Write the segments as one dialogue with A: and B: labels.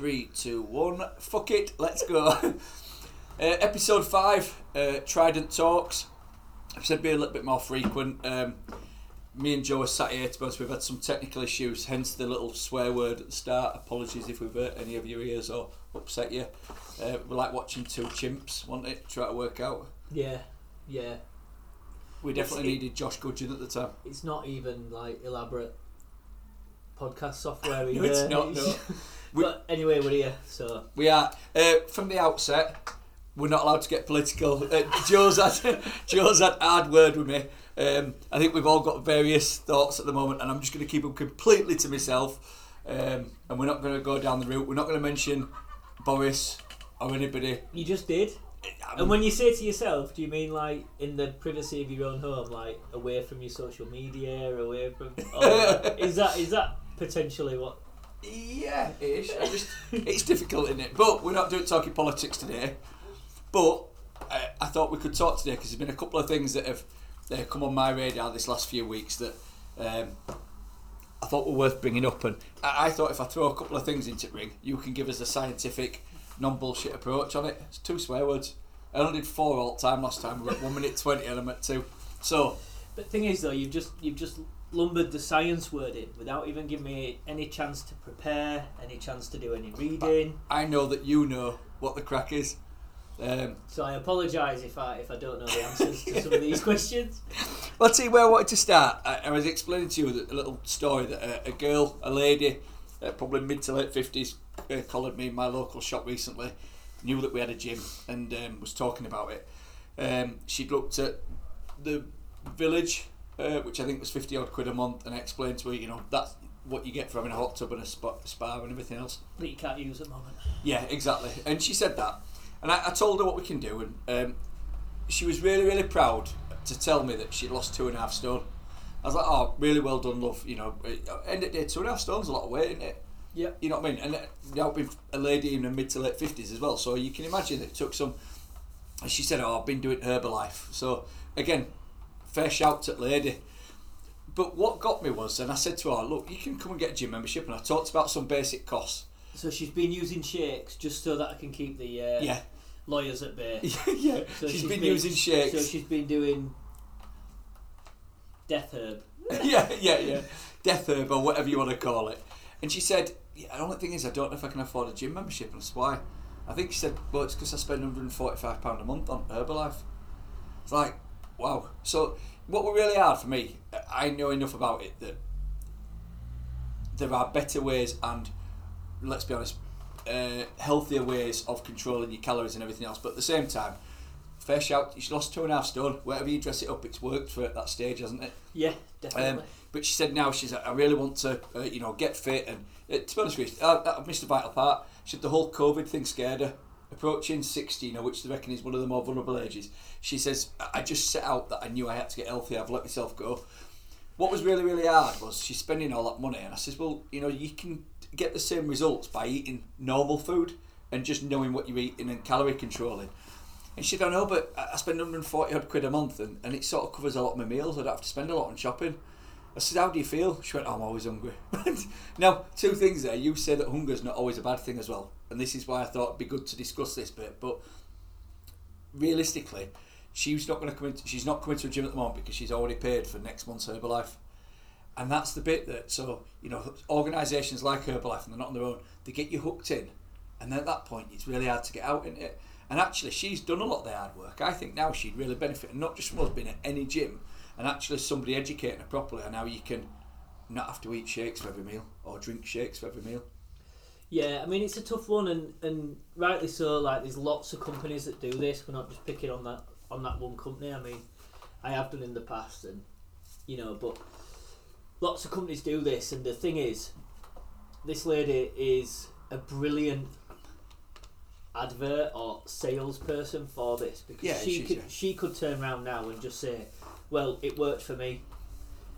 A: Three, two, one. Fuck it, let's go. uh, episode five, uh, Trident Talks. I've said be a little bit more frequent. Um, me and Joe are sat here, to be honest, we've had some technical issues, hence the little swear word at the start. Apologies if we've hurt any of your ears or upset you. Uh, we're like watching two chimps, wasn't it? Try to work out.
B: Yeah, yeah.
A: We definitely
B: it-
A: needed Josh Gudgeon at the time.
B: It's not even like elaborate podcast software
A: No, it's not, no. We-
B: but anyway, we're here, so
A: We are uh, from the outset. We're not allowed to get political. Uh, Joe's had Joe's had hard word with me. Um, I think we've all got various thoughts at the moment, and I'm just going to keep them completely to myself. Um, and we're not going to go down the route. We're not going to mention Boris or anybody.
B: you just did. And when you say to yourself, do you mean like in the privacy of your own home, like away from your social media, away from? Or is that is that potentially what?
A: Yeah, it is. I just, it's difficult, isn't it? But we're not doing talking politics today. But uh, I thought we could talk today because there's been a couple of things that have come on my radar this last few weeks that um, I thought were worth bringing up. And I, I thought if I throw a couple of things into the ring, you can give us a scientific, non bullshit approach on it. It's two swear words. I only did four all time last time. We were at one minute twenty, and I'm at two. So
B: But the thing is though, you've just you've just lumbered the science word in without even giving me any chance to prepare, any chance to do any reading.
A: I know that you know what the crack is. Um,
B: So I apologise if I if I don't know the answers to some of these questions.
A: Tell you where I wanted to start. I, I was explaining to you a little story that a, a girl, a lady, uh, probably mid to late 50s, uh, collared me in my local shop recently, knew that we had a gym and um, was talking about it. Um, she'd looked at the village, uh, which I think was 50 odd quid a month, and I explained to her, you know, that's what you get for having a hot tub and a spa, spa and everything else.
B: that you can't use at the moment.
A: Yeah, exactly. And she said that. And I, I told her what we can do, and um, she was really, really proud to tell me that she'd lost two and a half stone. I was like, oh, really well done, love. You know, uh, end of day, two and a half stone's a lot of weight, isn't it?
B: Yeah.
A: You know what I mean? And uh, now being a lady in her mid to late 50s as well, so you can imagine it took some. And she said, oh, I've been doing Herbalife. So, again, fair shout to the lady. But what got me was, and I said to her, look, you can come and get a gym membership, and I talked about some basic costs.
B: So she's been using shakes just so that I can keep the uh,
A: Yeah.
B: lawyers at bay.
A: yeah,
B: So
A: she's been using shakes.
B: So she's been doing death herb.
A: yeah, yeah, yeah. Death herb or whatever you want to call it. And she said, yeah, the only thing is, I don't know if I can afford a gym membership. And that's why. I think she said, well, it's because I spend £145 a month on Herbalife. It's like, wow. So, what were really hard for me, I know enough about it that there are better ways and, let's be honest, uh, healthier ways of controlling your calories and everything else. But at the same time, fair shout, she's lost two and a half stone. Whatever you dress it up, it's worked for at that stage, hasn't it?
B: Yeah, definitely.
A: Um, but she said now she's like, I really want to, uh, you know, get fit. And uh, to be honest with you, I, I've missed a vital part. She said the whole COVID thing scared her. Approaching 60, you know, which they reckon is one of the more vulnerable ages. She says, I just set out that I knew I had to get healthy. I've let myself go. What was really, really hard was she's spending all that money. And I says, well, you know, you can get the same results by eating normal food and just knowing what you're eating and calorie controlling. And she said, I know, but I spend 140 odd quid a month and, and it sort of covers a lot of my meals. I don't have to spend a lot on shopping. I said, How do you feel? She went, I'm always hungry. now, two things there. You say that hunger's not always a bad thing as well. And this is why I thought it'd be good to discuss this bit. But realistically, she's not going to come into, she's not coming to a gym at the moment because she's already paid for next month's Herbalife. And that's the bit that, so, you know, organisations like Herbalife, and they're not on their own, they get you hooked in. And at that point, it's really hard to get out in it. And actually, she's done a lot of the hard work. I think now she'd really benefit, and not just from us being at any gym, and actually somebody educating her properly on how you can not have to eat shakes for every meal or drink shakes for every meal.
B: Yeah, I mean it's a tough one, and, and rightly so. Like there's lots of companies that do this. We're not just picking on that on that one company. I mean, I have done in the past, and you know, but lots of companies do this. And the thing is, this lady is a brilliant advert or salesperson for this because
A: Yeah,
B: she could
A: yeah.
B: she could turn around now and just say, "Well, it worked for me,"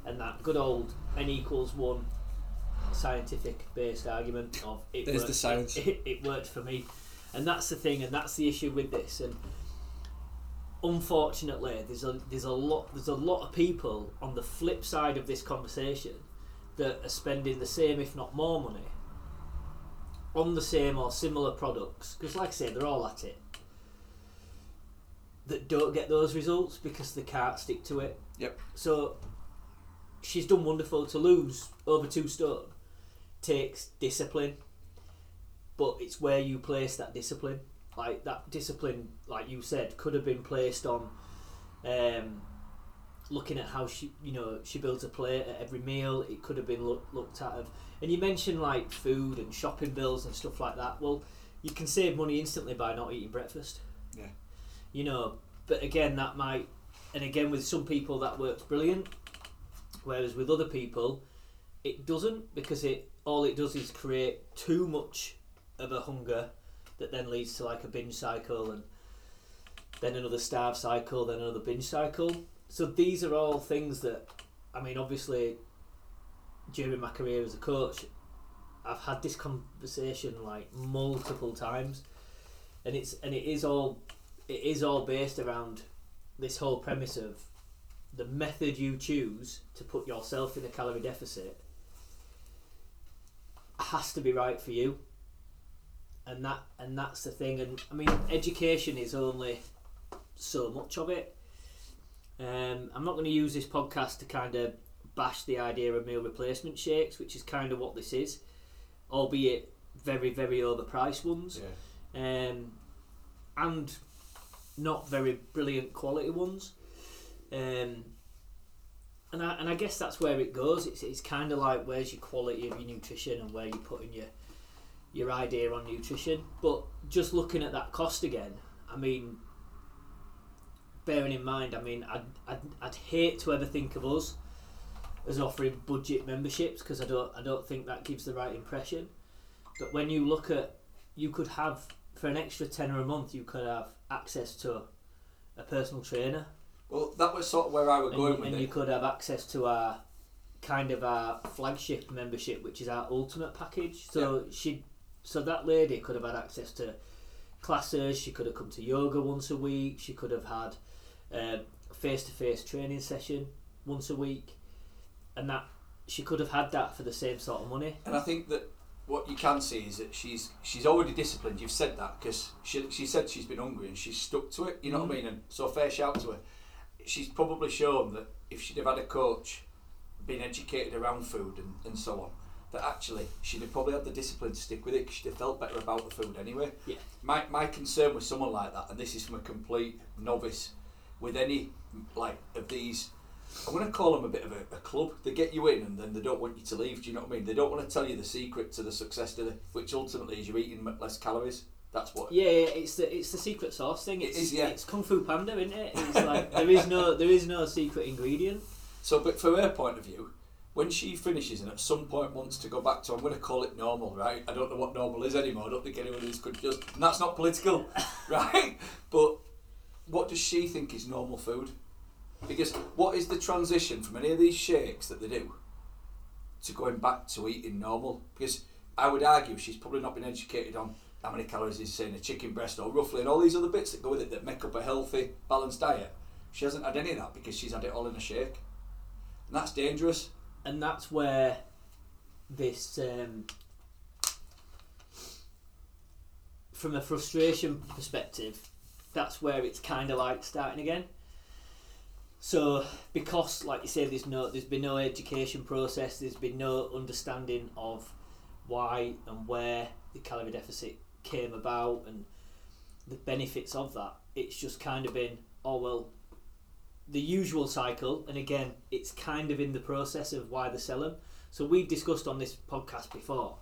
B: and that good old n equals one scientific based argument of it
A: There's
B: worked,
A: the science.
B: It, it worked for me, and that's the thing, and that's the issue with this. And unfortunately, there's a there's a lot there's a lot of people on the flip side of this conversation that are spending the same, if not more, money on the same or similar products, because like I say, they're all at it, that don't get those results because they can't stick to it.
A: Yep.
B: So she's done wonderful to lose over two stone. Takes discipline, but it's where you place that discipline. Like that discipline, like you said, could have been placed on um, looking at how she, you know, she builds a plate at every meal. It could have been look, looked at of, and you mentioned like food and shopping bills and stuff like that. Well, you can save money instantly by not eating breakfast.
A: Yeah.
B: You know, but again, that might, and again, with some people that works brilliant, whereas with other people, it doesn't because it all it does is create too much of a hunger that then leads to like a binge cycle and then another starve cycle, then another binge cycle. So these are all things that, I mean, obviously, during my career as a coach, I've had this conversation like multiple times, and it's and it is all it is all based around this whole premise of the method you choose to put yourself in a calorie deficit has to be right for you and that and that's the thing and i mean education is only so much of it um, i'm not going to use this podcast to kind of bash the idea of meal replacement shakes which is kind of what this is albeit very very overpriced ones
A: Yeah.
B: um, and not very brilliant quality ones. Um, and I, and I guess that's where it goes. It's, it's kind of like where's your quality of your nutrition and where you're putting your your idea on nutrition. But just looking at that cost again, I mean, bearing in mind, I mean, I'd, I'd, I'd hate to ever think of us as offering budget memberships because I don't I don't think that gives the right impression. But when you look at, you could have for an extra tenner a month, you could have access to a personal trainer,
A: Well, that was sort of where I was
B: and,
A: going
B: you,
A: with
B: and
A: it.
B: you could have access to our kind of our flagship membership, which is our ultimate package. So she, so that lady could have had access to classes. She could have come to yoga once a week. She could have had a face-to-face training session once a week, and that she could have had that for the same sort of money.
A: And I think that what you can see is that she's she's already disciplined. You've said that because she she said she's been hungry and she's stuck to it. You know what I
B: Mhm.
A: mean? And so fair shout to her. She's probably shown that if she'd have had a coach, been educated around food and, and so on, that actually she'd have probably had the discipline to stick with it because she'd have felt better about the food anyway.
B: Yeah.
A: My my concern with someone like that, and this is from a complete novice, with any like of these I'm going to call them a bit of a, a club. They get you in and then they don't want you to leave. Do you know what I mean? They don't want to tell you the secret to the success, do they? Which ultimately is you're eating less calories. That's what.
B: Yeah, yeah, it's the it's the secret sauce thing.
A: It
B: It's
A: yeah.
B: it's Kung Fu Panda, isn't it? It's like there is no there is no secret ingredient.
A: So, but from her point of view, when she finishes and at some point wants to go back to, I'm going to call it normal, right? I don't know what normal is anymore. I don't think anyone is could just. And that's not political, right? But what does she think is normal food? Because what is the transition from any of these shakes that they do to going back to eating normal? Because I would argue she's probably not been educated on how many calories is in a chicken breast or roughly and all these other bits that go with it that make up a healthy, balanced diet. She hasn't had any of that because she's had it all in a shake. And that's dangerous.
B: and that's where this um, from a frustration perspective that's where it's kind of like starting again so because like you say there's no there's been no education process there's been no understanding of why and where the calorie deficit came about and the benefits of that it's just kind of been oh well the usual cycle, and again, it's kind of in the process of why they sell them. So we've discussed on this podcast before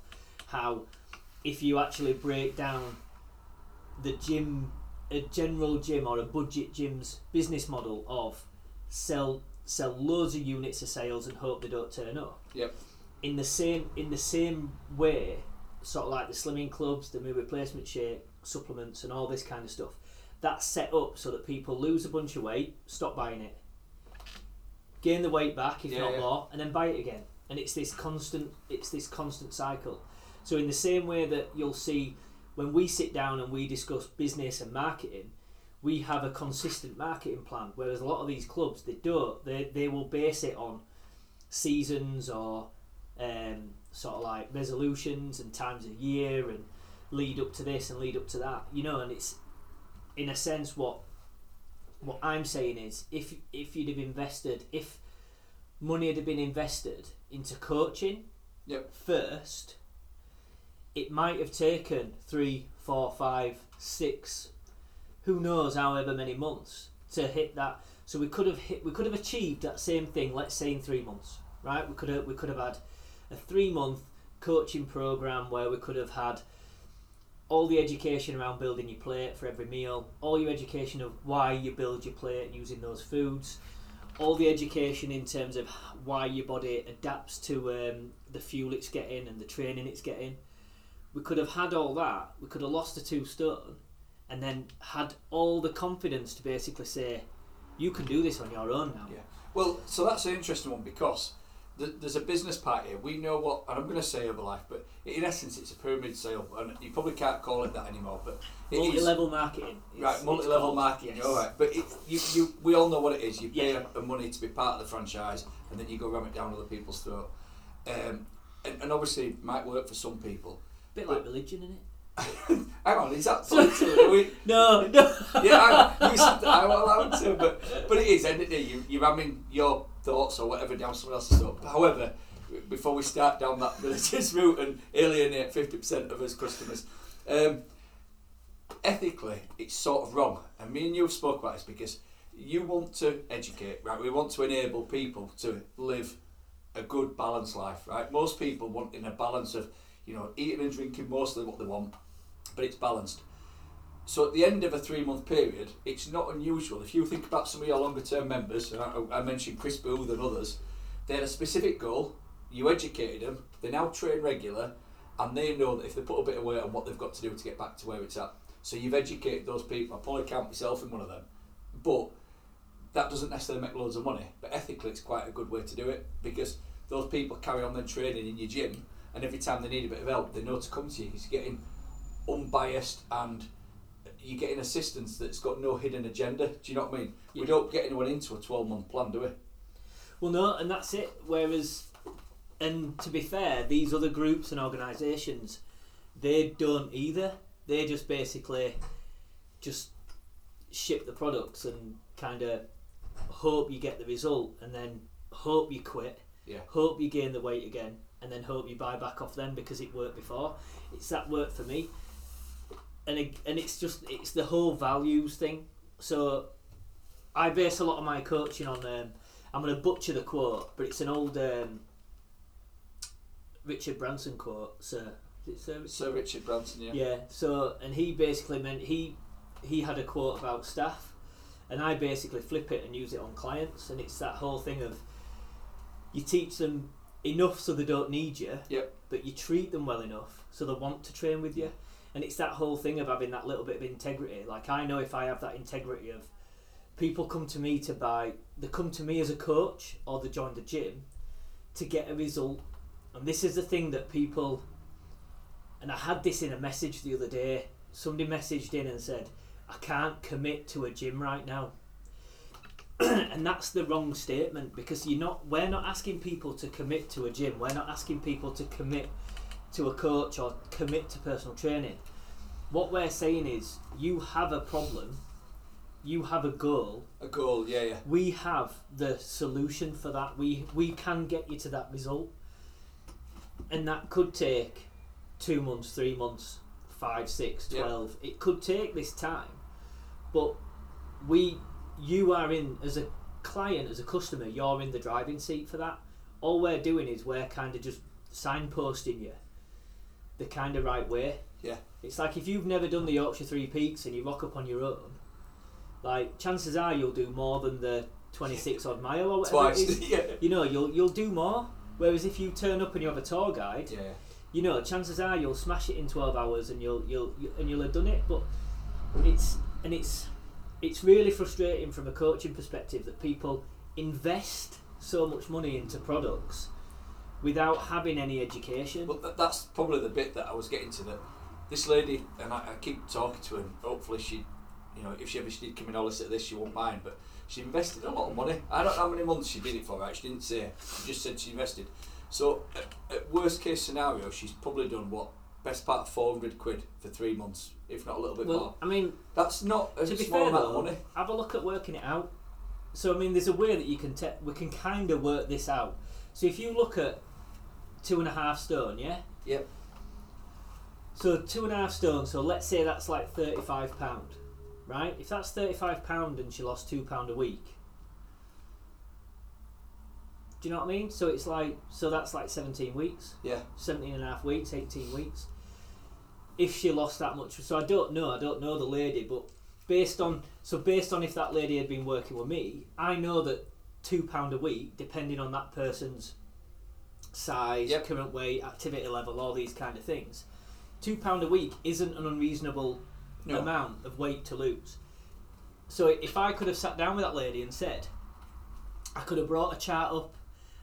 B: how if you actually break down the gym, a general gym or a budget gym's business model of sell sell loads of units of sales and hope they don't turn up.
A: Yep.
B: In the same in the same way, sort of like the slimming clubs, the meal replacement shake, supplements, and all this kind of stuff that's set up so that people lose a bunch of weight, stop buying it, gain the weight back if
A: Yeah,
B: not
A: yeah.
B: more, and then buy it again. And it's this constant, it's this constant cycle. So in the same way that you'll see when we sit down and we discuss business and marketing, we have a consistent marketing plan. Whereas a lot of these clubs, they don't. They they will base it on seasons or um, sort of like resolutions and times of year and lead up to this and lead up to that. You know, and it's in a sense what what I'm saying is if if you'd have invested if money had been invested into coaching
A: Yep.
B: first, it might have taken three, four, five, six, who knows, however many months to hit that. So we could have hit, we could have achieved that same thing. Let's say in three months, right? We could have we could have had a three month coaching program where we could have had all the education around building your plate for every meal, all your education of why you build your plate using those foods, all the education in terms of why your body adapts to um, the fuel it's getting and the training it's getting. We could have had all that. We could have lost the two stone, and then had all the confidence to basically say, "You can do this on your own now."
A: Yeah. Well, so that's an interesting one because there's a business part here. We know what, and I'm going to say Herbalife, but in essence, it's a pyramid sale, and you probably can't call it that anymore. But it is-
B: Multi-level marketing. It's-
A: Right, multi-level marketing.
B: yes.
A: All right, but it, you, you, we all know what it is. You pay
B: Yeah.
A: a, a money to be part of the franchise, and then you go ram it down other people's throat. Um, and, and obviously, it might work for some people.
B: A bit like religion, isn't it?
A: Hang on, is that political? we,
B: No, no.
A: yeah, I, you said that, I'm allowed to, but but it is. End of the day, you, you're ramming your thoughts or whatever down someone else's throat. However, before we start down that religious route and alienate fifty percent of us customers, um, ethically, it's sort of wrong. And me and you have spoke about this because you want to educate, right? We want to enable people to live a good balanced life, right? Most people want in a balance of, you know, eating and drinking mostly what they want, but it's balanced. So at the end of a three month period, it's not unusual. If you think about some of your longer term members, and I, I mentioned Chris Booth and others, they had a specific goal, you educated them, they now train regular, and they know that if they put a bit of weight on what they've got to do to get back to where it's at. So you've educated those people. I probably count myself in one of them. But that doesn't necessarily make loads of money. But ethically, it's quite a good way to do it because those people carry on their training in your gym, and every time they need a bit of help, they know to come to you. You're getting unbiased and you're getting assistance that's got no hidden agenda. Do you know what I mean? We don't get anyone into a 12 month plan, do we?
B: Well, no, and that's it. Whereas, and to be fair, these other groups and organisations, they don't either. They just basically just ship the products and kind of hope you get the result, and then hope you quit,
A: Yeah.
B: hope you gain the weight again, and then hope you buy back off them because it worked before. It's that work for me, and it, and it's just it's the whole values thing. So, I base a lot of my coaching on. Um, I'm going to butcher the quote, but it's an old um, Richard Branson quote. Sir, Sir Richard?
A: Sir Richard Branson, yeah.
B: Yeah. So, and he basically meant he he had a quote about staff, and I basically flip it and use it on clients, and it's that whole thing of you teach them enough so they don't need you,
A: Yep.
B: but you treat them well enough so they want to train with you, and it's that whole thing of having that little bit of integrity. Like I know if I have that integrity of people come to me to buy, they come to me as a coach or they join the gym to get a result, and this is the thing that people and I had this in a message the other day. Somebody messaged in and said, I can't commit to a gym right now. and that's the wrong statement because you're not we're not asking people to commit to a gym. We're not asking people to commit to a coach or commit to personal training. What we're saying is you have a problem, you have a goal,
A: A goal, yeah, yeah.
B: we have the solution for that. We we can get you to that result, and that could take two months, three months, five, six, twelve. It could take this time, but we, you are in as a client, as a customer, you're in the driving seat for that. All we're doing is we're kind of just signposting you the kind of right way.
A: Yeah.
B: It's like if you've never done the Yorkshire Three Peaks and you rock up on your own, like chances are you'll do more than the 26 odd mile or whatever
A: Twice.
B: is.
A: yeah.
B: You know, you'll you'll do more. Whereas if you turn up and you have a tour guide,
A: Yeah.
B: you know, chances are you'll smash it in 12 hours and you'll you'll you- and you'll have done it. But it's and it's it's really frustrating from a coaching perspective that people invest so much money into products without having any education.
A: But th- that's probably the bit that I was getting to. That this lady, and I, I keep talking to her, and hopefully she, you know, if she ever she did come in listen to this, she won't mind. But she invested a lot of money. I don't know how many months she did it for. Right, she didn't say. She just said she invested. So, at, at worst case scenario, she's probably done what best part of four hundred quid for three months, if not a little bit more.
B: I mean,
A: That's not a
B: to be
A: small
B: fair
A: amount
B: though,
A: of money.
B: have a look at working it out. So I mean, there's a way that you can te- we can kind of work this out. So if you look at two and a half stone, yeah.
A: Yep.
B: So two and a half stone. So let's say that's like thirty-five pound, right? If that's thirty-five pound and she lost two pound a week, do you know what I mean? So it's like so that's like seventeen weeks.
A: Yeah.
B: 17 and a half weeks, 18 weeks. If she lost that much, so I don't know, I don't know the lady, but based on so based on if that lady had been working with me, I know that two pound a week, depending on that person's size,
A: Yep.
B: current weight, activity level, all these kind of things, two pound a week isn't an unreasonable
A: No.
B: amount of weight to lose. So if I could have sat down with that lady and said, I could have brought a chart up,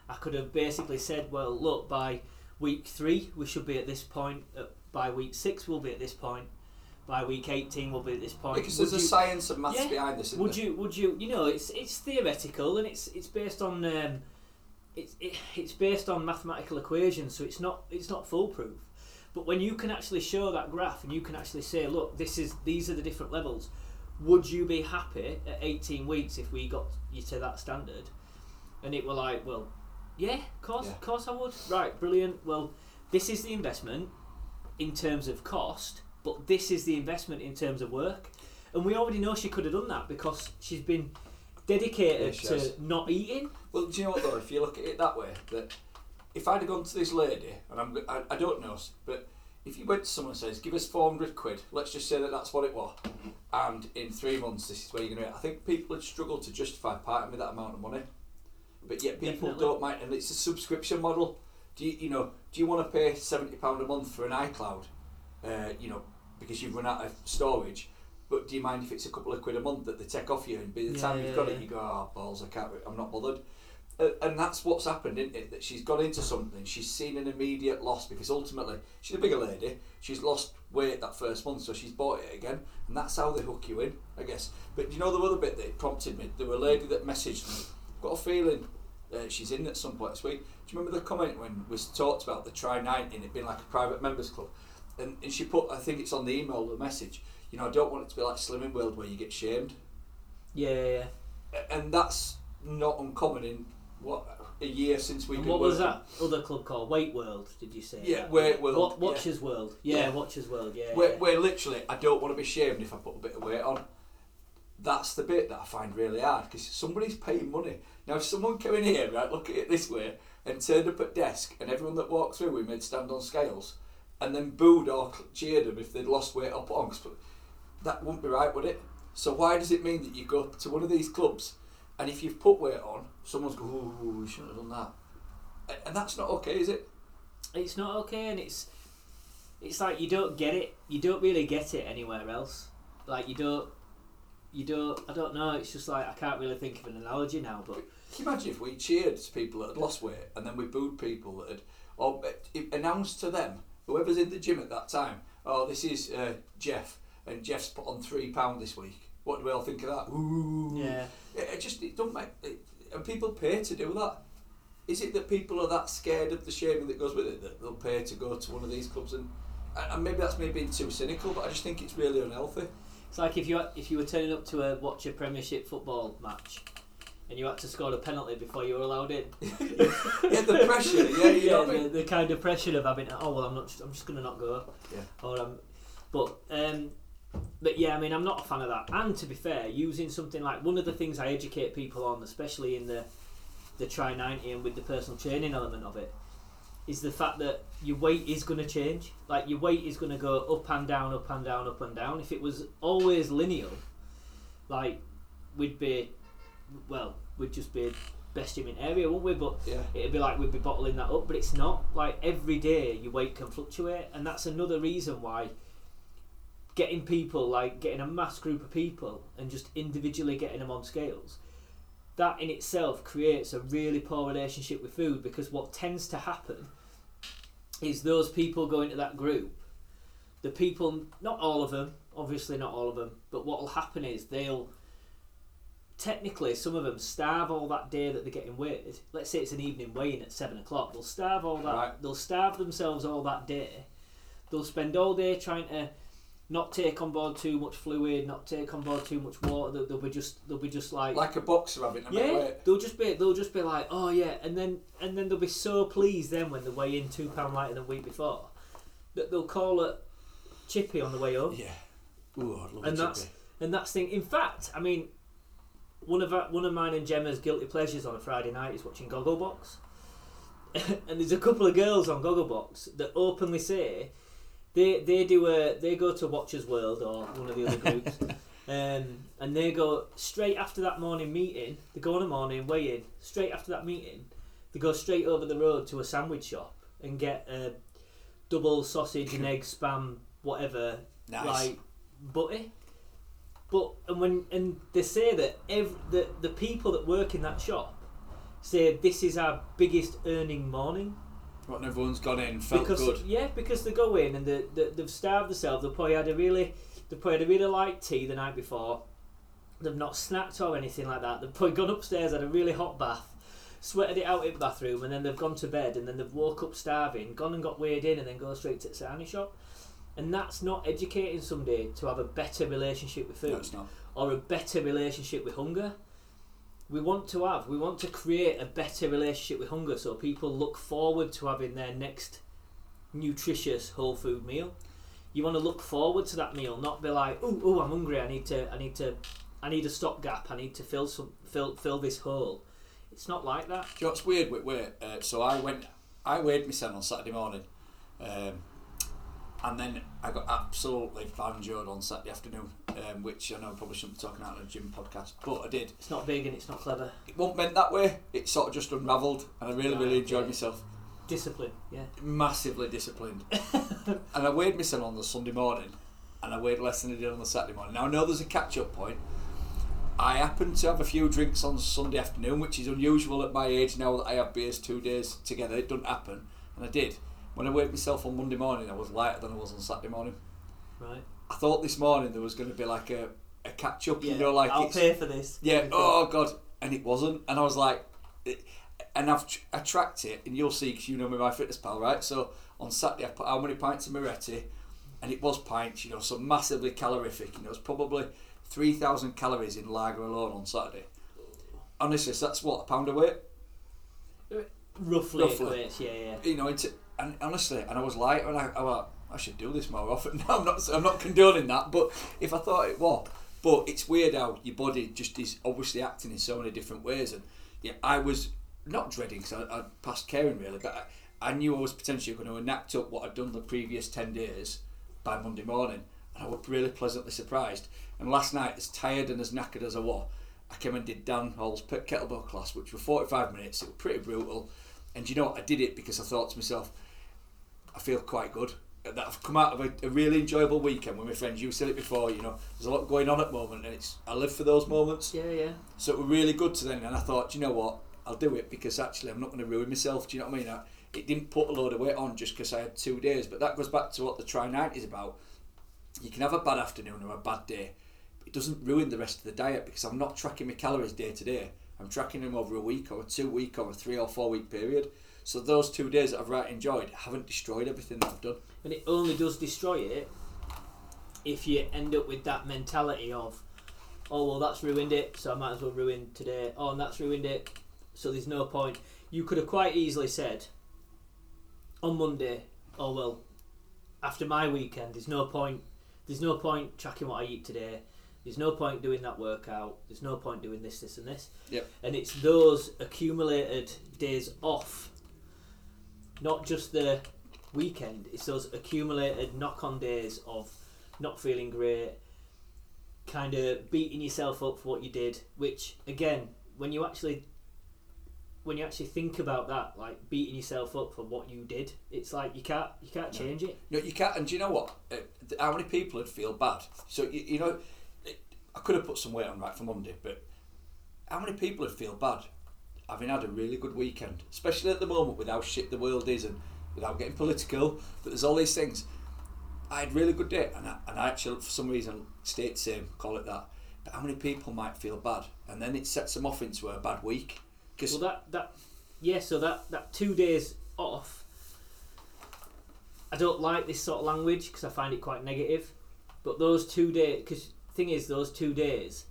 B: I could have basically said, well, look, by week three we should be at this point, uh, by week six we'll be at this point, by week eighteen we'll be at this point.
A: Because
B: Would
A: there's a science and maths
B: Yeah.
A: behind this. Isn't
B: would
A: there?
B: you? Would you? You know, it's it's theoretical and it's it's based on um, it's it, it's based on mathematical equations, so it's not it's not foolproof. But when you can actually show that graph and you can actually say, look, this is these are the different levels. Would you be happy at 18 weeks if we got you to that standard? And it were like, well, yeah, of course,
A: Yeah.
B: of course I would. Right, brilliant. Well, this is the investment in terms of cost, but this is the investment in terms of work. And we already know she could have done that because she's been dedicated to not eating.
A: Well, do you know what though? If you look at it that way, that if I'd have gone to this lady, and I'm, I, I don't know, but if you went to someone and says, "Give us four hundred quid," let's just say that that's what it was, and in three months this is where you're going to. I think people would struggle to justify parting with that amount of money, but yet people
B: Definitely.
A: don't mind, and it's a subscription model. Do you, you know? Do you want to pay seventy pound a month for an iCloud? Uh, you know, because you've run out of storage. But do you mind if it's a couple of quid a month that they take off you, and by the
B: Yeah,
A: time you've got
B: yeah.
A: it, you go, "Oh balls, I can't. I'm not bothered." Uh, and that's what's happened, isn't it? That she's gone into something, she's seen an immediate loss because ultimately she's a bigger lady. She's lost weight that first month, so she's bought it again, and that's how they hook you in, I guess. But you know the other bit that prompted me? There were a lady that messaged me. Got a feeling uh, she's in at some point this week. Do you remember the comment when was talked about the Try 90 and it being like a private members club? And, and she put, I think it's on the email, the message. You know, I don't want it to be like Slimming World where you get shamed
B: Yeah, yeah. yeah.
A: and that's not uncommon in what a year since we've
B: And what was that other club called? Weight World, did you say?
A: Yeah, Weight World, yeah.
B: Watchers World. Yeah,
A: Yeah.
B: Watchers World. Yeah.
A: Where,
B: yeah.
A: where literally I don't want to be shamed if I put a bit of weight on. That's the bit that I find really hard because somebody's paying money. Now, if someone came in here, right, look at it this way, and turned up at desk, and everyone that walked through we made stand on scales, and then booed or cheered them if they'd lost weight or put on, that wouldn't be right, would it? So why does it mean that you go to one of these clubs, and if you've put weight on, someone's go, "Oh, you shouldn't have done that," and that's not okay, is it?
B: It's not okay, and it's it's like you don't get it. You don't really get it anywhere else. Like you don't. You don't. I don't know. It's just like I can't really think of an analogy now, but
A: Can you imagine if we cheered to people that had lost weight and then we booed people that had, or it announced to them, whoever's in the gym at that time, oh, this is uh, Jeff, and Jeff's put on three pound this week. What do we all think of that? Ooh.
B: yeah.
A: It, it just it don't make, it, and people pay to do that. Is it that people are that scared of the shaming that goes with it that they'll pay to go to one of these clubs and, and maybe that's me being too cynical, but I just think it's really unhealthy.
B: It's like if you if you were turning up to a watch a Premiership football match, and you had to score a penalty before you were allowed in.
A: Yeah, the pressure. Yeah, you know what I
B: the,
A: mean?
B: the kind of pressure of having oh well I'm not I'm just gonna not go.
A: Yeah.
B: Or um, but um, but yeah I mean I'm not a fan of that. And to be fair, using something like one of the things I educate people on, especially in the the try ninety and with the personal training element of it, is the fact that your weight is going to change. Like your weight is going to go up and down, up and down, up and down. If it was always linear, like we'd be, well, we'd just be best gym in area, wouldn't we? But
A: Yeah.
B: it'd be like we'd be bottling that up, but it's not. Like every day, your weight can fluctuate, and that's another reason why getting people, like getting a mass group of people, and just individually getting them on scales, that in itself creates a really poor relationship with food because what tends to happen is those people go into that group. The people, not all of them, obviously not all of them, but what will happen is they'll technically some of them starve all that day that they're getting weighed. Let's say it's an evening weighing at seven o'clock. They'll starve all that.
A: Right.
B: They'll starve themselves all that day. They'll spend all day trying to not take on board too much fluid, not take on board too much water. They'll, they'll be just they'll be just like,
A: Like a boxer having a
B: yeah.
A: weight.
B: They'll just be they'll just be like oh yeah, and then and then they'll be so pleased then when they weigh in two pound lighter than the week before that they'll call it chippy on the way up.
A: Yeah. Ooh, I'd love
B: And that's-
A: chippy.
B: And that's thing. In fact, I mean, one of our, one of mine and Gemma's guilty pleasures on a Friday night is watching Gogglebox. and there's a couple of girls on Gogglebox that openly say they they do a they go to Watchers World or one of the other groups, um, and they go straight after that morning meeting. They go on a morning weigh in. Straight after that meeting, they go straight over the road to a sandwich shop and get a double sausage and egg spam whatever
A: Nice.
B: like butty. But and when and they say that ev the the people that work in that shop say this is our biggest earning morning
A: When everyone's gone in, felt
B: because
A: good.
B: yeah because they go in and they, they they've starved themselves. They've probably had a really they've probably had a really light tea the night before. They've not snacked or anything like that. They've probably gone upstairs had a really hot bath. Sweated it out in the bathroom and then they've gone to bed and then they've woke up starving, gone and got weighed in and then go straight to the sarnie shop. And that's not educating somebody to have a better relationship with food
A: No,
B: or a better relationship with hunger. We want to have, we want to create a better relationship with hunger so people look forward to having their next nutritious whole food meal. You want to look forward to that meal, not be like, "Oh, oh, I'm hungry. I need to, I need to, I need a stopgap. I need to fill some, fill, fill this hole." It's not like that.
A: You know weird with weight? Uh, so I went, I weighed myself on Saturday morning, um, and then I got absolutely banjoed on Saturday afternoon, um, which I know I probably shouldn't be talking out on a gym podcast, but I did.
B: It's not big and it's not clever.
A: It wasn't meant that way. It sort of just unravelled, and I really,
B: Right,
A: really enjoyed
B: okay.
A: myself.
B: Discipline, yeah.
A: Massively disciplined. and I weighed myself on the Sunday morning, and I weighed less than I did on the Saturday morning. Now I know there's a catch-up point. I happened to have a few drinks on Sunday afternoon, which is unusual at my age now that I have beers two days together. It doesn't happen, and I did. When I weighed myself on Monday morning, I was lighter than I was on Saturday morning.
B: Right.
A: I thought this morning there was going to be like a, a catch up,
B: Yeah.
A: you know, like
B: I'll pay for this.
A: yeah, oh god, and it wasn't, and I was like, it, and I've tr- I tracked it, and you'll see because you know me, MyFitnessPal, right? So on Saturday I put how many pints of Moretti, and it was pints, you know, so massively calorific, you know, it's probably three thousand calories in lager alone on Saturday. Honestly, so that's what a pound of weight,
B: Roughly,
A: Roughly.
B: equates, yeah, yeah.
A: you know. It's, and honestly, and I was like, and I, I went, I should do this more often. No, I'm not, I'm not condoning that, but if I thought it was, but it's weird how your body just is obviously acting in so many different ways, and yeah, I was not dreading because I, I'd passed caring really, but I, I knew I was potentially going to enact up what I'd done the previous ten days by Monday morning, and I was really pleasantly surprised. And last night, as tired and as knackered as I was, I came and did Dan Hall's kettlebell class, which were 45 minutes. It was pretty brutal. And you know what? I did it because I thought to myself, I feel quite good. That I've come out of a, a really enjoyable weekend with my friends. You said it before, you know, there's a lot going on at the moment, and it's I live for those moments.
B: Yeah, yeah.
A: So it was really good to then, and I thought, "Do you know what, I'll do it because actually I'm not going to ruin myself. Do you know what I mean? I, it didn't put a load of weight on just because I had two days, but that goes back to what the Try 90 is about. You can have a bad afternoon or a bad day. It doesn't ruin the rest of the diet because I'm not tracking my calories day to day. I'm tracking them over a week or a two week or a three or four week period. So those two days that I've right enjoyed haven't destroyed everything that I've done.
B: And it only does destroy it if you end up with that mentality of, oh well, that's ruined it, so I might as well ruin today. Oh, and that's ruined it, so there's no point. You could have quite easily said on Monday, oh well, after my weekend, there's no point. There's no point tracking what I eat today. There's no point doing that workout. There's no point doing this, this, and this.
A: Yep.
B: And it's those accumulated days off, not just the weekend. It's those accumulated knock-on days of not feeling great, kind of beating yourself up for what you did. Which again, when you actually when you actually think about that, like beating yourself up for what you did, it's like you can't you can't
A: No.
B: change it.
A: No, you can't. And do you know what? Uh, how many people would feel bad? So you, you know, I could have put some weight on right for Monday, but how many people would feel bad having had a really good weekend, especially at the moment with how shit the world is and without getting political. But there's all these things. I had a really good day, and I, and I actually for some reason stayed the same. Call it that But how many people might feel bad, and then it sets them off into a bad week? Because
B: Well, that that yeah. So that that two days off. I don't like this sort of language because I find it quite negative. But those two days, because thing is, those two days,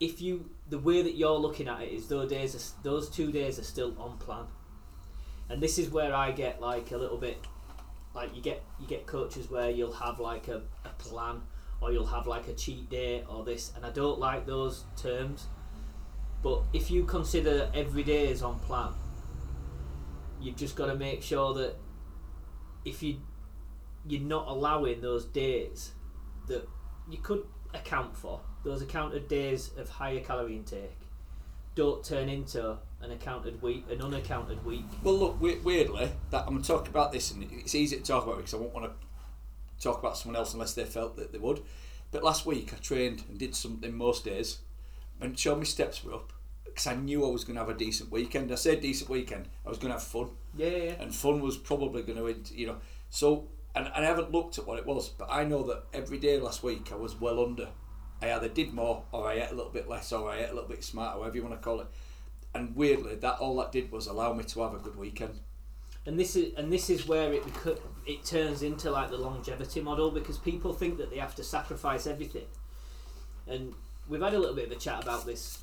B: if you the way that you're looking at it is those days, are, those two days are still on plan, and this is where I get like a little bit, like you get you get coaches where you'll have like a, a plan or you'll have like a cheat day or this, and I don't like those terms. But if you consider every day is on plan, you've just got to make sure that if you you're not allowing those days that you could account for, those accounted days of higher calorie intake, don't turn into an accounted week, an unaccounted week.
A: Well, look, weirdly, that I'm going to talk about this, and it's easy to talk about because I won't want to talk about someone else unless they felt that they would. But last week, I trained and did something most days, and sure my steps were up because I knew I was going to have a decent weekend. I said decent weekend, I was going to have fun,
B: Yeah, yeah, yeah.
A: and fun was probably going to, you know. So, and, and I haven't looked at what it was, but I know that every day last week I was well under. I either did more, or I ate a little bit less, or I ate a little bit smarter, whatever you want to call it. And weirdly, that all that did was allow me to have a good weekend.
B: and this is and this is where it beco- it turns into like the longevity model because people think that they have to sacrifice everything and we've had a little bit of a chat about this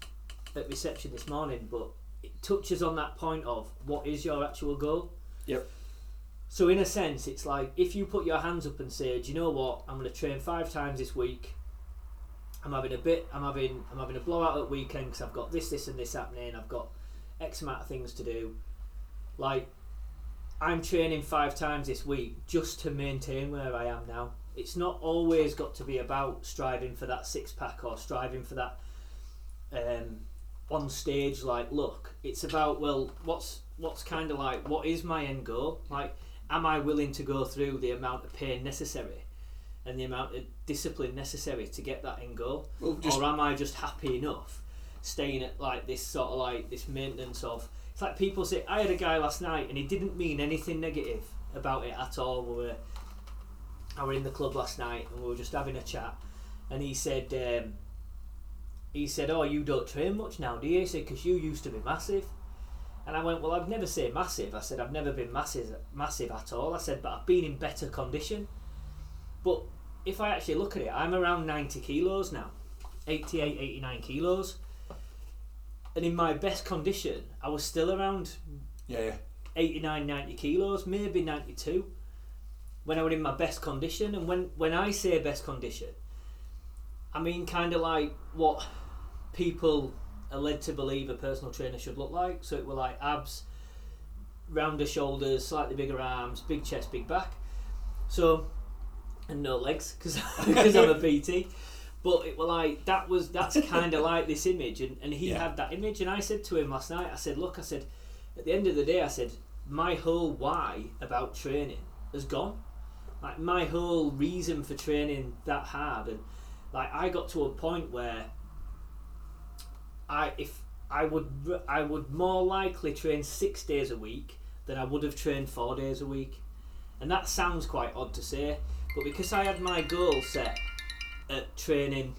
B: at reception this morning but it touches on that point of what is your actual goal
A: Yep.
B: so in a sense it's like if you put your hands up and say do you know what i'm going to train five times this week i'm having a bit i'm having i'm having a blowout at weekend because i've got this this and this happening i've got x amount of things to do like I'm training five times this week just to maintain where I am now. It's not always got to be about striving for that six pack or striving for that um, on stage like look. It's about well, what's what's kind of like what is my end goal? Like, am I willing to go through the amount of pain necessary and the amount of discipline necessary to get that in goal,
A: Well,
B: or am I just happy enough staying at like this sort of like this maintenance of? It's like people say. I had a guy last night, and he didn't mean anything negative about it at all. We were, I were in the club last night, and we were just having a chat, and he said, um, he said, "Oh, you don't train much now, do you?" He said, "Because you used to be massive." And I went, "Well, I've never say massive. I said I've never been massive, massive at all. I said, but I've been in better condition. But if I actually look at it, I'm around 90 kilos now, 88, 89 kilos. And in my best condition, I was still around
A: yeah, yeah.
B: 89, 90 kilos, maybe 92 when I was in my best condition. And when, when I say best condition, I mean kind of like what people are led to believe a personal trainer should look like. So it were like abs, rounder shoulders, slightly bigger arms, big chest, big back. So, and no legs because I'm a PT. But it were like that was that's kind of like this image, and, and he
A: Yeah.
B: had that image, and I said to him last night, I said, look, I said, at the end of the day, I said, my whole why about training has gone. Like my whole reason for training that hard, and like I got to a point where I if I would I would more likely train six days a week than I would have trained four days a week, and that sounds quite odd to say, but because I had my goal set at training,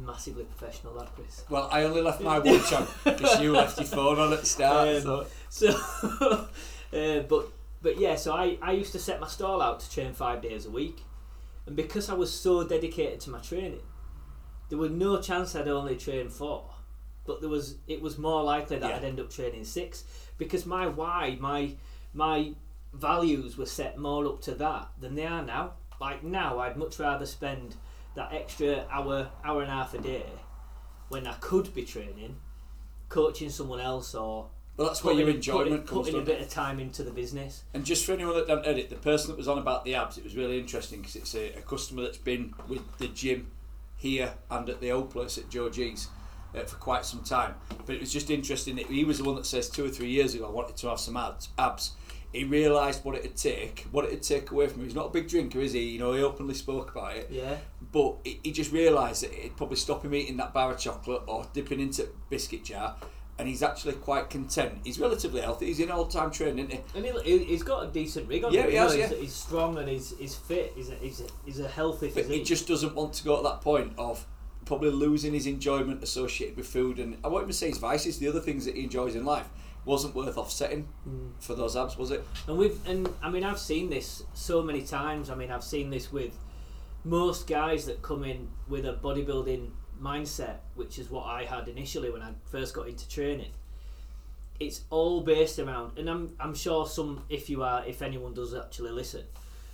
B: massively professional that Chris.
A: Well, I only left my watch on because you left your phone on at the start.
B: Um,
A: so
B: So, uh, but but yeah, so I, I used to set my stall out to train five days a week, and because I was so dedicated to my training, there was no chance I'd only train four, but there was it was more likely that
A: Yeah.
B: I'd end up training six because my why my my values were set more up to that than they are now. Like now, I'd much rather spend that extra hour hour and a half a day when I could be training, coaching someone else or
A: well, that's where your enjoyment
B: putting,
A: comes
B: putting a bit of time into the business.
A: And just for anyone that don't edit, the person that was on about the abs, it was really interesting because it's a, a customer that's been with the gym here and at the old place at G's uh, for quite some time. But it was just interesting that he was the one that says two or three years ago I wanted to have some abs. abs. He realised what it'd take, what it'd take away from him. He's not a big drinker, is he? You know, he openly spoke about it.
B: Yeah,
A: But he he just realised that it'd probably stop him eating that bar of chocolate or dipping into biscuit jar. And he's actually quite content. He's relatively healthy. He's in all-time training, isn't he?
B: and he, he's got a decent rig on.
A: Yeah,
B: him,
A: he has,
B: He's,
A: yeah.
B: he's strong and he's, he's fit. He's a, he's a, he's a healthy
A: But he just doesn't want to go to that point of probably losing his enjoyment associated with food, and I won't even say his vices, the other things that he enjoys in life, wasn't worth offsetting
B: Mm.
A: for those abs, was it?
B: And we've and I mean I've seen this so many times. I mean I've seen this with most guys that come in with a bodybuilding mindset, which is what I had initially when I first got into training. It's all based around, and I'm I'm sure some if you are if anyone does actually listen,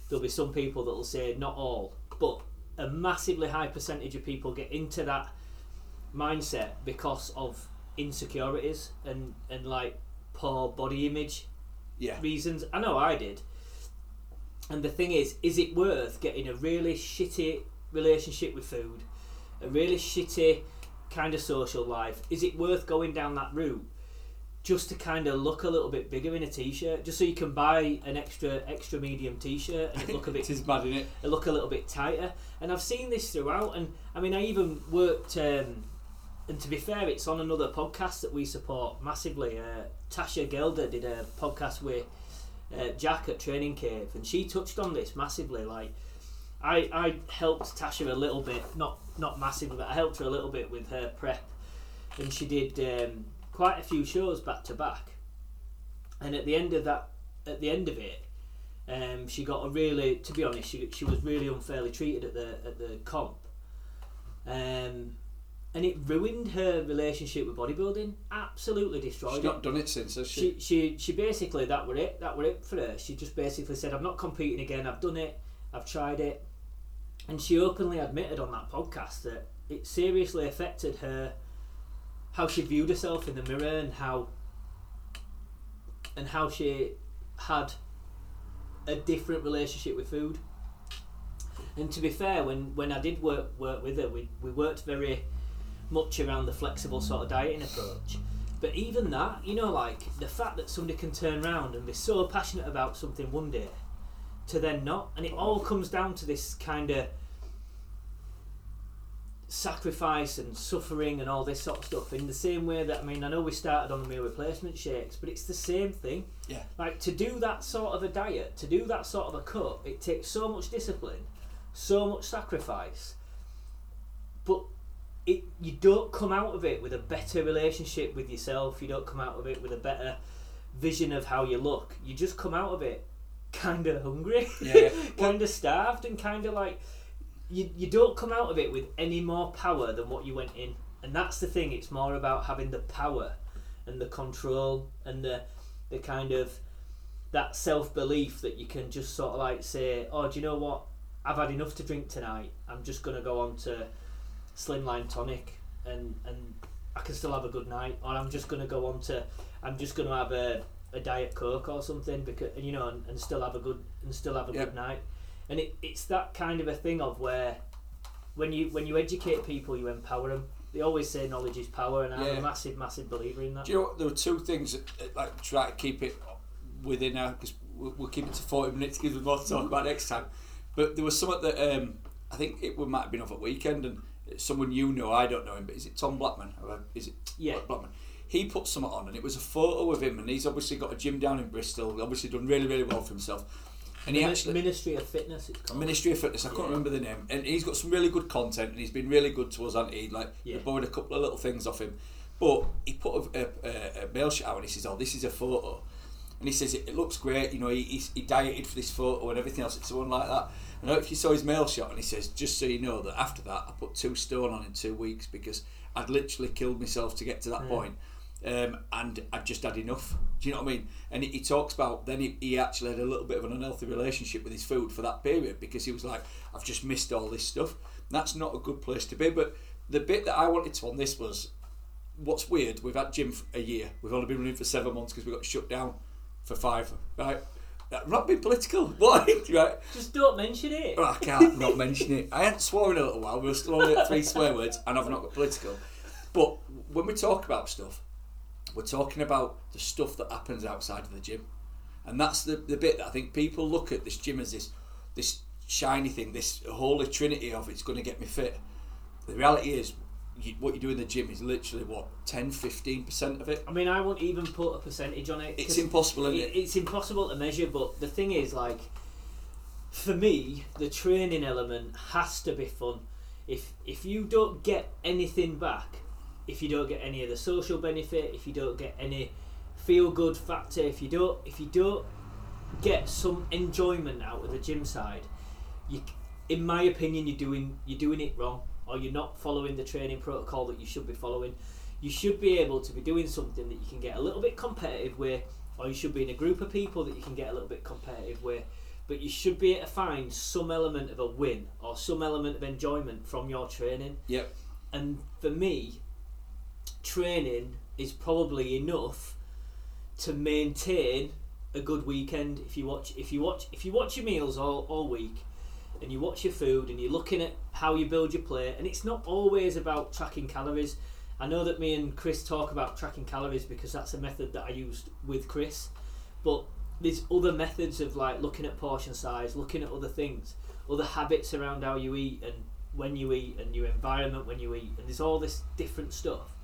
B: there'll be some people that will say not all, but a massively high percentage of people get into that mindset because of insecurities and and like poor body image
A: Yeah.
B: reasons. I know I did. And the thing is, is it worth getting a really shitty relationship with food, a really shitty kind of social life? Is it worth going down that route just to kind of look a little bit bigger in a t-shirt, just so you can buy an extra extra medium t-shirt and it look a bit
A: it is mad, is it?
B: it look a little bit tighter. And I've seen this throughout. And I mean, I even worked. Um, and to be fair, it's on another podcast that we support massively. Uh, Tasha Gelder did a podcast with uh, Jack at Training Cave, and she touched on this massively. Like, I I helped Tasha a little bit, not not massively, but I helped her a little bit with her prep, and she did um, quite a few shows back to back. And at the end of that, at the end of it, um, she got a really, to be honest, she, she was really unfairly treated at the at the comp, um, and it ruined her relationship with bodybuilding. Absolutely destroyed
A: She's
B: it.
A: not done it since, has she?
B: She, she she basically that were it. That were it for her. She just basically said, "I'm not competing again. I've done it. I've tried it," and she openly admitted on that podcast that it seriously affected her how she viewed herself in the mirror and how and how she had a different relationship with food. And to be fair, when, when I did work work with her, we, we worked very much around the flexible sort of dieting approach. But even that, you know, like the fact that somebody can turn around and be so passionate about something one day to then not, and it all comes down to this kind of sacrifice and suffering and all this sort of stuff. In the same way that I mean, I know we started on the meal replacement shakes, but it's the same thing.
A: Yeah.
B: Like to do that sort of a diet, to do that sort of a cut, it takes so much discipline, so much sacrifice. But it you don't come out of it with a better relationship with yourself. You don't come out of it with a better vision of how you look. You just come out of it kind of hungry,
A: Yeah,
B: kind of starved, and kind of like you. You don't come out of it with any more power than what you went in. And that's the thing. It's more about having the power and the control and the the kind of that self belief that you can just sort of like say, oh, do you know what? I've had enough to drink tonight. I'm just gonna go on to slimline tonic and and I can still have a good night. Or I'm just gonna go on to I'm just gonna have a, a diet coke or something because you know and, and still have a good and still have a
A: Yep.
B: good night. And it, it's that kind of a thing of where when you when you educate people, you empower them. They always say knowledge is power, and I'm
A: Yeah.
B: a massive, massive believer in that.
A: Do you know what? There were two things that, like try to keep it within our because we'll, we'll keep it to forty minutes because we've more to talk about next time. But there was something that um, I think it might have been over the weekend, and someone you know, I don't know him, but is it Tom Blackman? Is it
B: Yeah.
A: Blackman? He put something on, and it was a photo of him, and he's obviously got a gym down in Bristol. Obviously done really, really well for himself. And he
B: Min-
A: actually
B: Ministry of Fitness, it's called.
A: Ministry of Fitness. I can't remember the name, and he's got some really good content, and he's been really good to us, hasn't he? Like
B: Yeah.
A: we borrowed a couple of little things off him, but he put a, a, a mail shot out, and he says, "Oh, this is a photo," and he says it, it looks great. You know, he, he, he dieted for this photo and everything else. It's one like that. I don't know if you saw his mail shot, and he says, "Just so you know that after that, I put two stone on in two weeks because I'd literally killed myself to get to that
B: Yeah.
A: point." Um, and I'd just had enough. Do you know what I mean? And he, he talks about then he, he actually had a little bit of an unhealthy relationship with his food for that period because he was like, I've just missed all this stuff. That's not a good place to be. But the bit that I wanted to on this was what's weird. We've had gym for a year. We've only been running for seven months because we got shut down for five. Right? Not being political. What? right?
B: Just don't mention it.
A: Well, I can't not mention it. I hadn't sworn in a little while. We were still only at three swear words, and I've not got political. But when we talk about stuff, we're talking about the stuff that happens outside of the gym, and that's the, the bit that I think people look at this gym as this this shiny thing, this holy trinity of it's going to get me fit. The reality is, you, what you do in the gym is literally what 10 15 percent of it.
B: I mean, I won't even put a percentage on it.
A: it's impossible, isn't
B: it-
A: it?
B: It's impossible to measure, but the thing is, like, for me, the training element has to be fun. if if you don't get anything back, if you don't get any of the social benefit, if you don't get any feel good factor, if you don't if you don't get some enjoyment out of the gym side, you, in my opinion, you're doing you're doing it wrong, or you're not following the training protocol that you should be following. You should be able to be doing something that you can get a little bit competitive with, or you should be in a group of people that you can get a little bit competitive with. But you should be able to find some element of a win or some element of enjoyment from your training.
A: Yep.
B: And for me, training is probably enough to maintain a good weekend. If you watch, if you watch, if you watch your meals all, all week, and you watch your food, and you're looking at how you build your plate, and it's not always about tracking calories. I know that me and Chris talk about tracking calories because that's a method that I used with Chris, but there's other methods of like looking at portion size, looking at other things, other habits around how you eat and when you eat and your environment when you eat, and there's all this different stuff.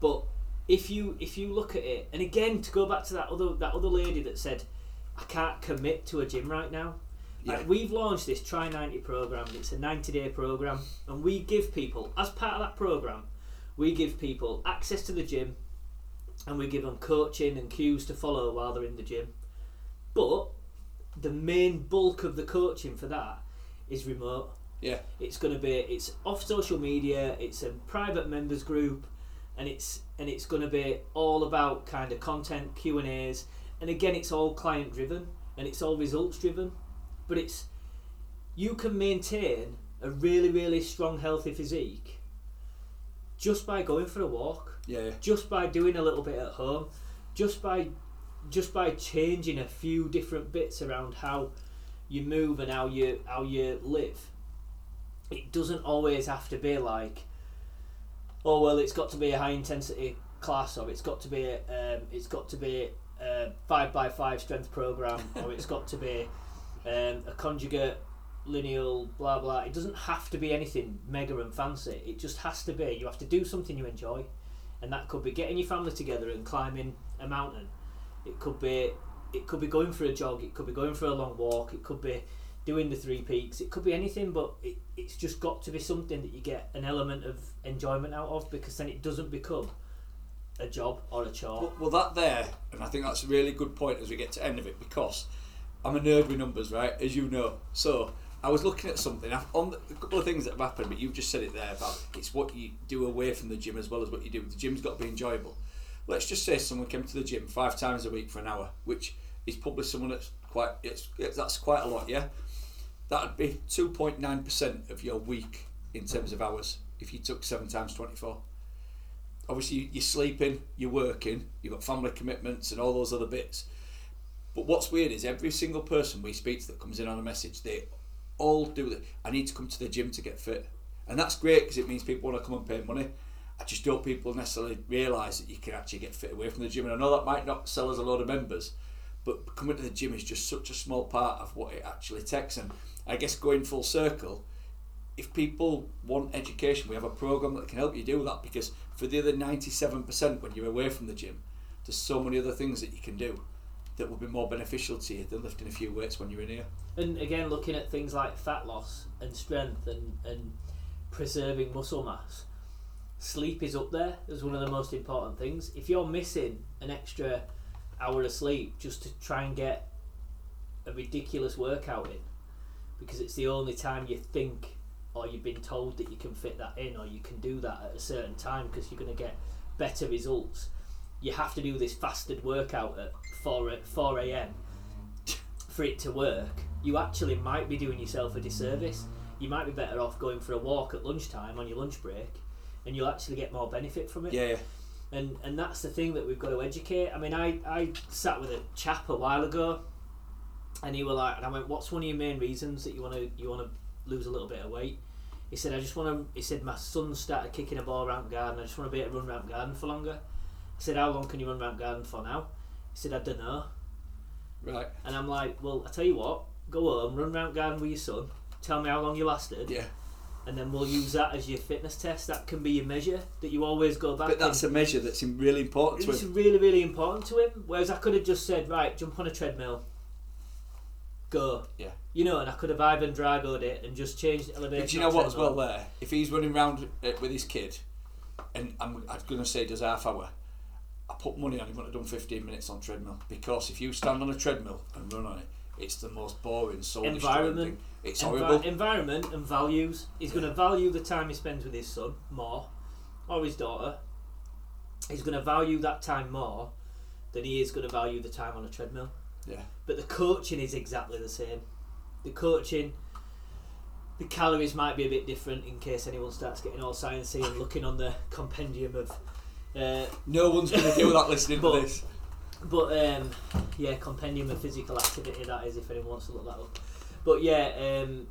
B: But if you if you look at it, and again to go back to that other that other lady that said, I can't commit to a gym right now.
A: Yeah.
B: Like we've launched this Try 90 program. It's a 90 day program, and we give people as part of that program, we give people access to the gym, and we give them coaching and cues to follow while they're in the gym. But the main bulk of the coaching for that is remote.
A: Yeah.
B: It's going to be it's off social media. It's a private members group, and it's and it's going to be all about kind of content Q and A's. And again, it's all client driven and it's all results driven. But it's you can maintain a really really strong healthy physique just by going for a walk
A: Yeah.
B: just by doing a little bit at home, just by just by changing a few different bits around how you move and how you how you live. It doesn't always have to be like, oh well, it's got to be a high intensity class, or it's got to be um, it's got to be a five by five strength program, or it's got to be um, a conjugate lineal blah blah. It doesn't have to be anything mega and fancy. It just has to be. You have to do something you enjoy, and that could be getting your family together and climbing a mountain. It could be it could be going for a jog. It could be going for a long walk. It could be doing the three peaks. It could be anything, but it, it's just got to be something that you get an element of enjoyment out of because then it doesn't become a job or a chore.
A: Well, well, that there, and I think that's a really good point as we get to end of it because I'm a nerd with numbers, right? As you know. So I was looking at something I've- on the, a couple of things that have happened, but you've just said it there about it's what you do away from the gym as well as what you do. The gym's got to be enjoyable. Let's just say someone came to the gym five times a week for an hour, which is probably someone that's quite it's, it's that's quite a lot, yeah. That'd be two point nine percent of your week in terms of hours if you took seven times twenty four obviously you're sleeping, you're working, you've got family commitments and all those other bits. But what's weird is every single person we speak to that comes in on a message, they all do that. I need to come to the gym to get fit, and that's great because it means people want to come and pay money. I just don't people necessarily realise that you can actually get fit away from the gym, and I know that might not sell us a lot of members, but coming to the gym is just such a small part of what it actually takes. And I guess going full circle, if people want education, we have a program that can help you do that because for the other 97% when you're away from the gym, there's so many other things that you can do that will be more beneficial to you than lifting a few weights when you're in here.
B: And again, looking at things like fat loss and strength and, and preserving muscle mass, sleep is up there as one of the most important things. If you're missing an extra hour of sleep just to try and get a ridiculous workout in, because it's the only time you think or you've been told that you can fit that in or you can do that at a certain time because you're going to get better results. You have to do this fasted workout at 4, a- 4 a.m. for it to work. You actually might be doing yourself a disservice. You might be better off going for a walk at lunchtime on your lunch break and you'll actually get more benefit from it
A: Yeah, yeah.
B: and and that's the thing that we've got to educate. I mean, I, I sat with a chap a while ago, and he were like, and I went, "What's one of your main reasons that you want to you want to lose a little bit of weight?" He said, "I just want to." He said, "My son started kicking a ball around the garden. I just want to be able to run around the garden for longer." I said, "How long can you run around the garden for now?" He said, "I don't know."
A: Right.
B: And I'm like, "Well, I tell you what, go home, run around garden with your son. Tell me how long you lasted."
A: Yeah.
B: And then we'll use that as your fitness test. That can be your measure that you always go back.
A: But that's a measure that's really important to
B: it's
A: him.
B: really, really important to him. Whereas I could have just said, right, jump on a treadmill, go.
A: Yeah.
B: You know, and I could have Ivan Drago'd it and just changed the elevation.
A: But do you know what as well there? If he's running round uh, with his kid, and I'm, I'm going to say does half hour, I put money on he wouldn't have done 15 minutes on treadmill. Because if you stand on a treadmill and run on it, it's the most boring, soul
B: Environment.
A: thing. It's
B: Envi-
A: horrible.
B: environment and values. He's going to value the time he spends with his son more, or his daughter. He's going to value that time more than he is going to value the time on a treadmill.
A: Yeah.
B: But the coaching is exactly the same. The coaching, the calories might be a bit different in case anyone starts getting all sciencey and looking on the compendium of. Uh,
A: No one's going to deal with that listening
B: But-
A: to this.
B: but um, yeah, compendium of physical activity. That is, if anyone wants to look that up. But yeah, um,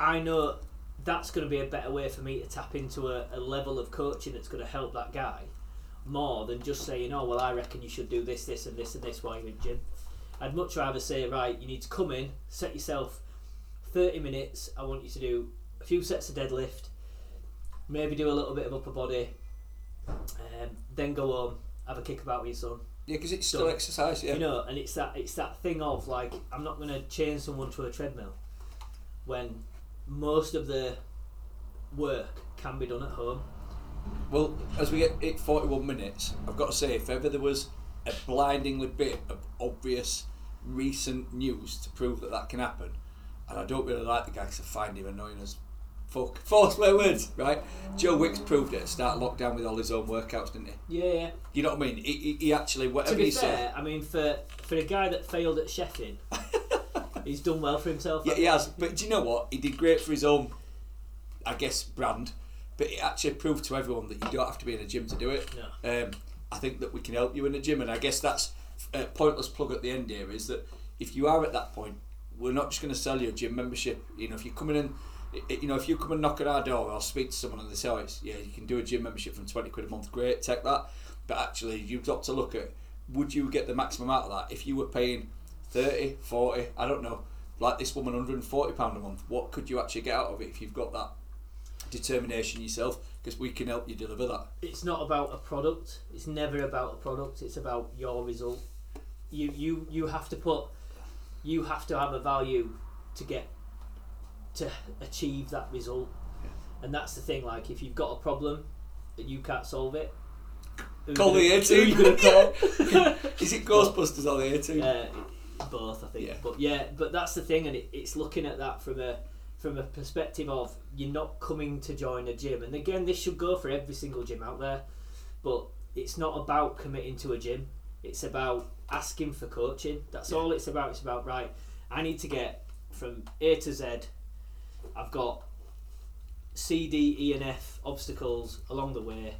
B: I know that's going to be a better way for me to tap into a, a level of coaching that's going to help that guy more than just saying, "Oh, well, I reckon you should do this, this, and this, and this while you're in gym." I'd much rather say, "Right, you need to come in, set yourself thirty minutes. I want you to do a few sets of deadlift, maybe do a little bit of upper body, um, then go home, have a kick about with your son."
A: Yeah, because it's still
B: Done.
A: exercise. Yeah.
B: You know, and it's that it's that thing of like I'm not going to chain someone to a treadmill when most of the work can be done at home.
A: Well, as we get it 41 minutes, I've got to say, if ever there was a blindingly bit of obvious recent news to prove that that can happen, and I don't really like the guy because I find him annoying as fuck. Four swear words, right? Joe Wicks proved it at start lockdown with all his own workouts, didn't he?
B: Yeah, yeah.
A: You know what I mean? He, he, he actually,
B: To
A: whatever
B: be
A: he
B: fair,
A: said.
B: I mean for for a guy that failed at chefing, he's done well for himself.
A: Yeah, he has. But do you know what? He did great for his own, I guess, brand. But it actually proved to everyone that you don't have to be in a gym to do it.
B: No.
A: Um, I think that we can help you in the gym, and I guess that's a pointless plug at the end here. Is that if you are at that point, we're not just going to sell you a gym membership. You know, if you're coming in, i- you know, if you come and knock at our door, I'll speak to someone and they say, oh, yeah, you can do a gym membership from twenty quid a month. Great, take that. But actually, you've got to look at would you get the maximum out of that if you were paying 30, 40, I don't know, like this woman, 140 pound a month. What could you actually get out of it if you've got that determination yourself? Because we can help you deliver that.
B: It's not about a product. It's never about a product. It's about your result. You you you have to put. You have to have a value to get to achieve that result, and that's the thing. Like if you've got a problem and you can't solve it,
A: Call the A team.
B: you gonna call?
A: Is it Ghostbusters or the A team?
B: Uh, both, I think.
A: Yeah.
B: But yeah, but that's the thing, and it, it's looking at that from a from a perspective of you're not coming to join a gym, and again, this should go for every single gym out there. But it's not about committing to a gym. It's about asking for coaching. That's all it's about. It's about right. I need to get from A to Z. I've got C, D, E, and F obstacles along the way.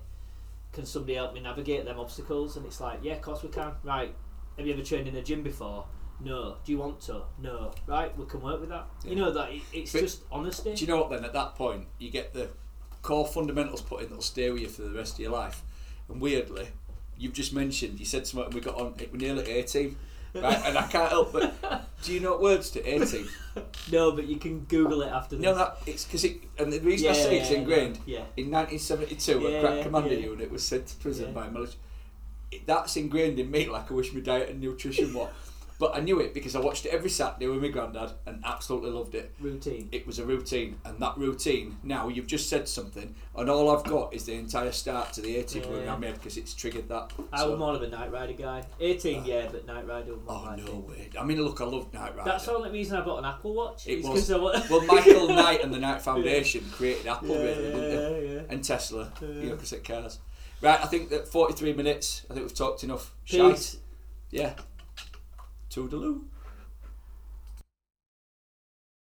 B: Can somebody help me navigate them obstacles? And it's like, yeah, of course we can. Right. Have you ever trained in a gym before? No. Do you want to? No. Right. We can work with that. You know that it, it's
A: But-
B: just honesty.
A: Do you know what then? At that point, you get the core fundamentals put in that'll stay with you for the rest of your life. And weirdly, you've just mentioned, you said something, we got on, we're nearly 18. Right? And I can't help but, do you know what words to A team?
B: no, but you can Google it after this.
A: No, that, it's because it, and the reason I
B: Yeah,
A: say
B: yeah,
A: it's
B: yeah,
A: ingrained,
B: Yeah.
A: in 1972,
B: Yeah,
A: a crack commander
B: yeah.
A: unit was sent to prison
B: Yeah.
A: by military. It, that's ingrained in me, like I wish my diet and nutrition were. But I knew it because I watched it every Saturday with my granddad and absolutely loved it.
B: Routine.
A: It was a routine, and that routine. Now you've just said something, and all I've got is the entire start to the 18th
B: Yeah.
A: around my because it's triggered that.
B: I
A: So-
B: was more of a Knight Rider guy. 18, ah. yeah, but Knight Rider more
A: Oh
B: my
A: no
B: thing.
A: way! I mean, look, I love Knight Rider.
B: That's the only reason I bought an Apple Watch.
A: It was-
B: I wa-
A: well, Michael Knight and the Knight Foundation created Apple,
B: yeah,
A: really,
B: yeah,
A: didn't they?
B: yeah, yeah.
A: And Tesla, you
B: Yeah.
A: know, because it cars. Right, I think that 43 minutes. I think we've talked enough. Shite.
B: Peace.
A: Yeah. Toodaloo.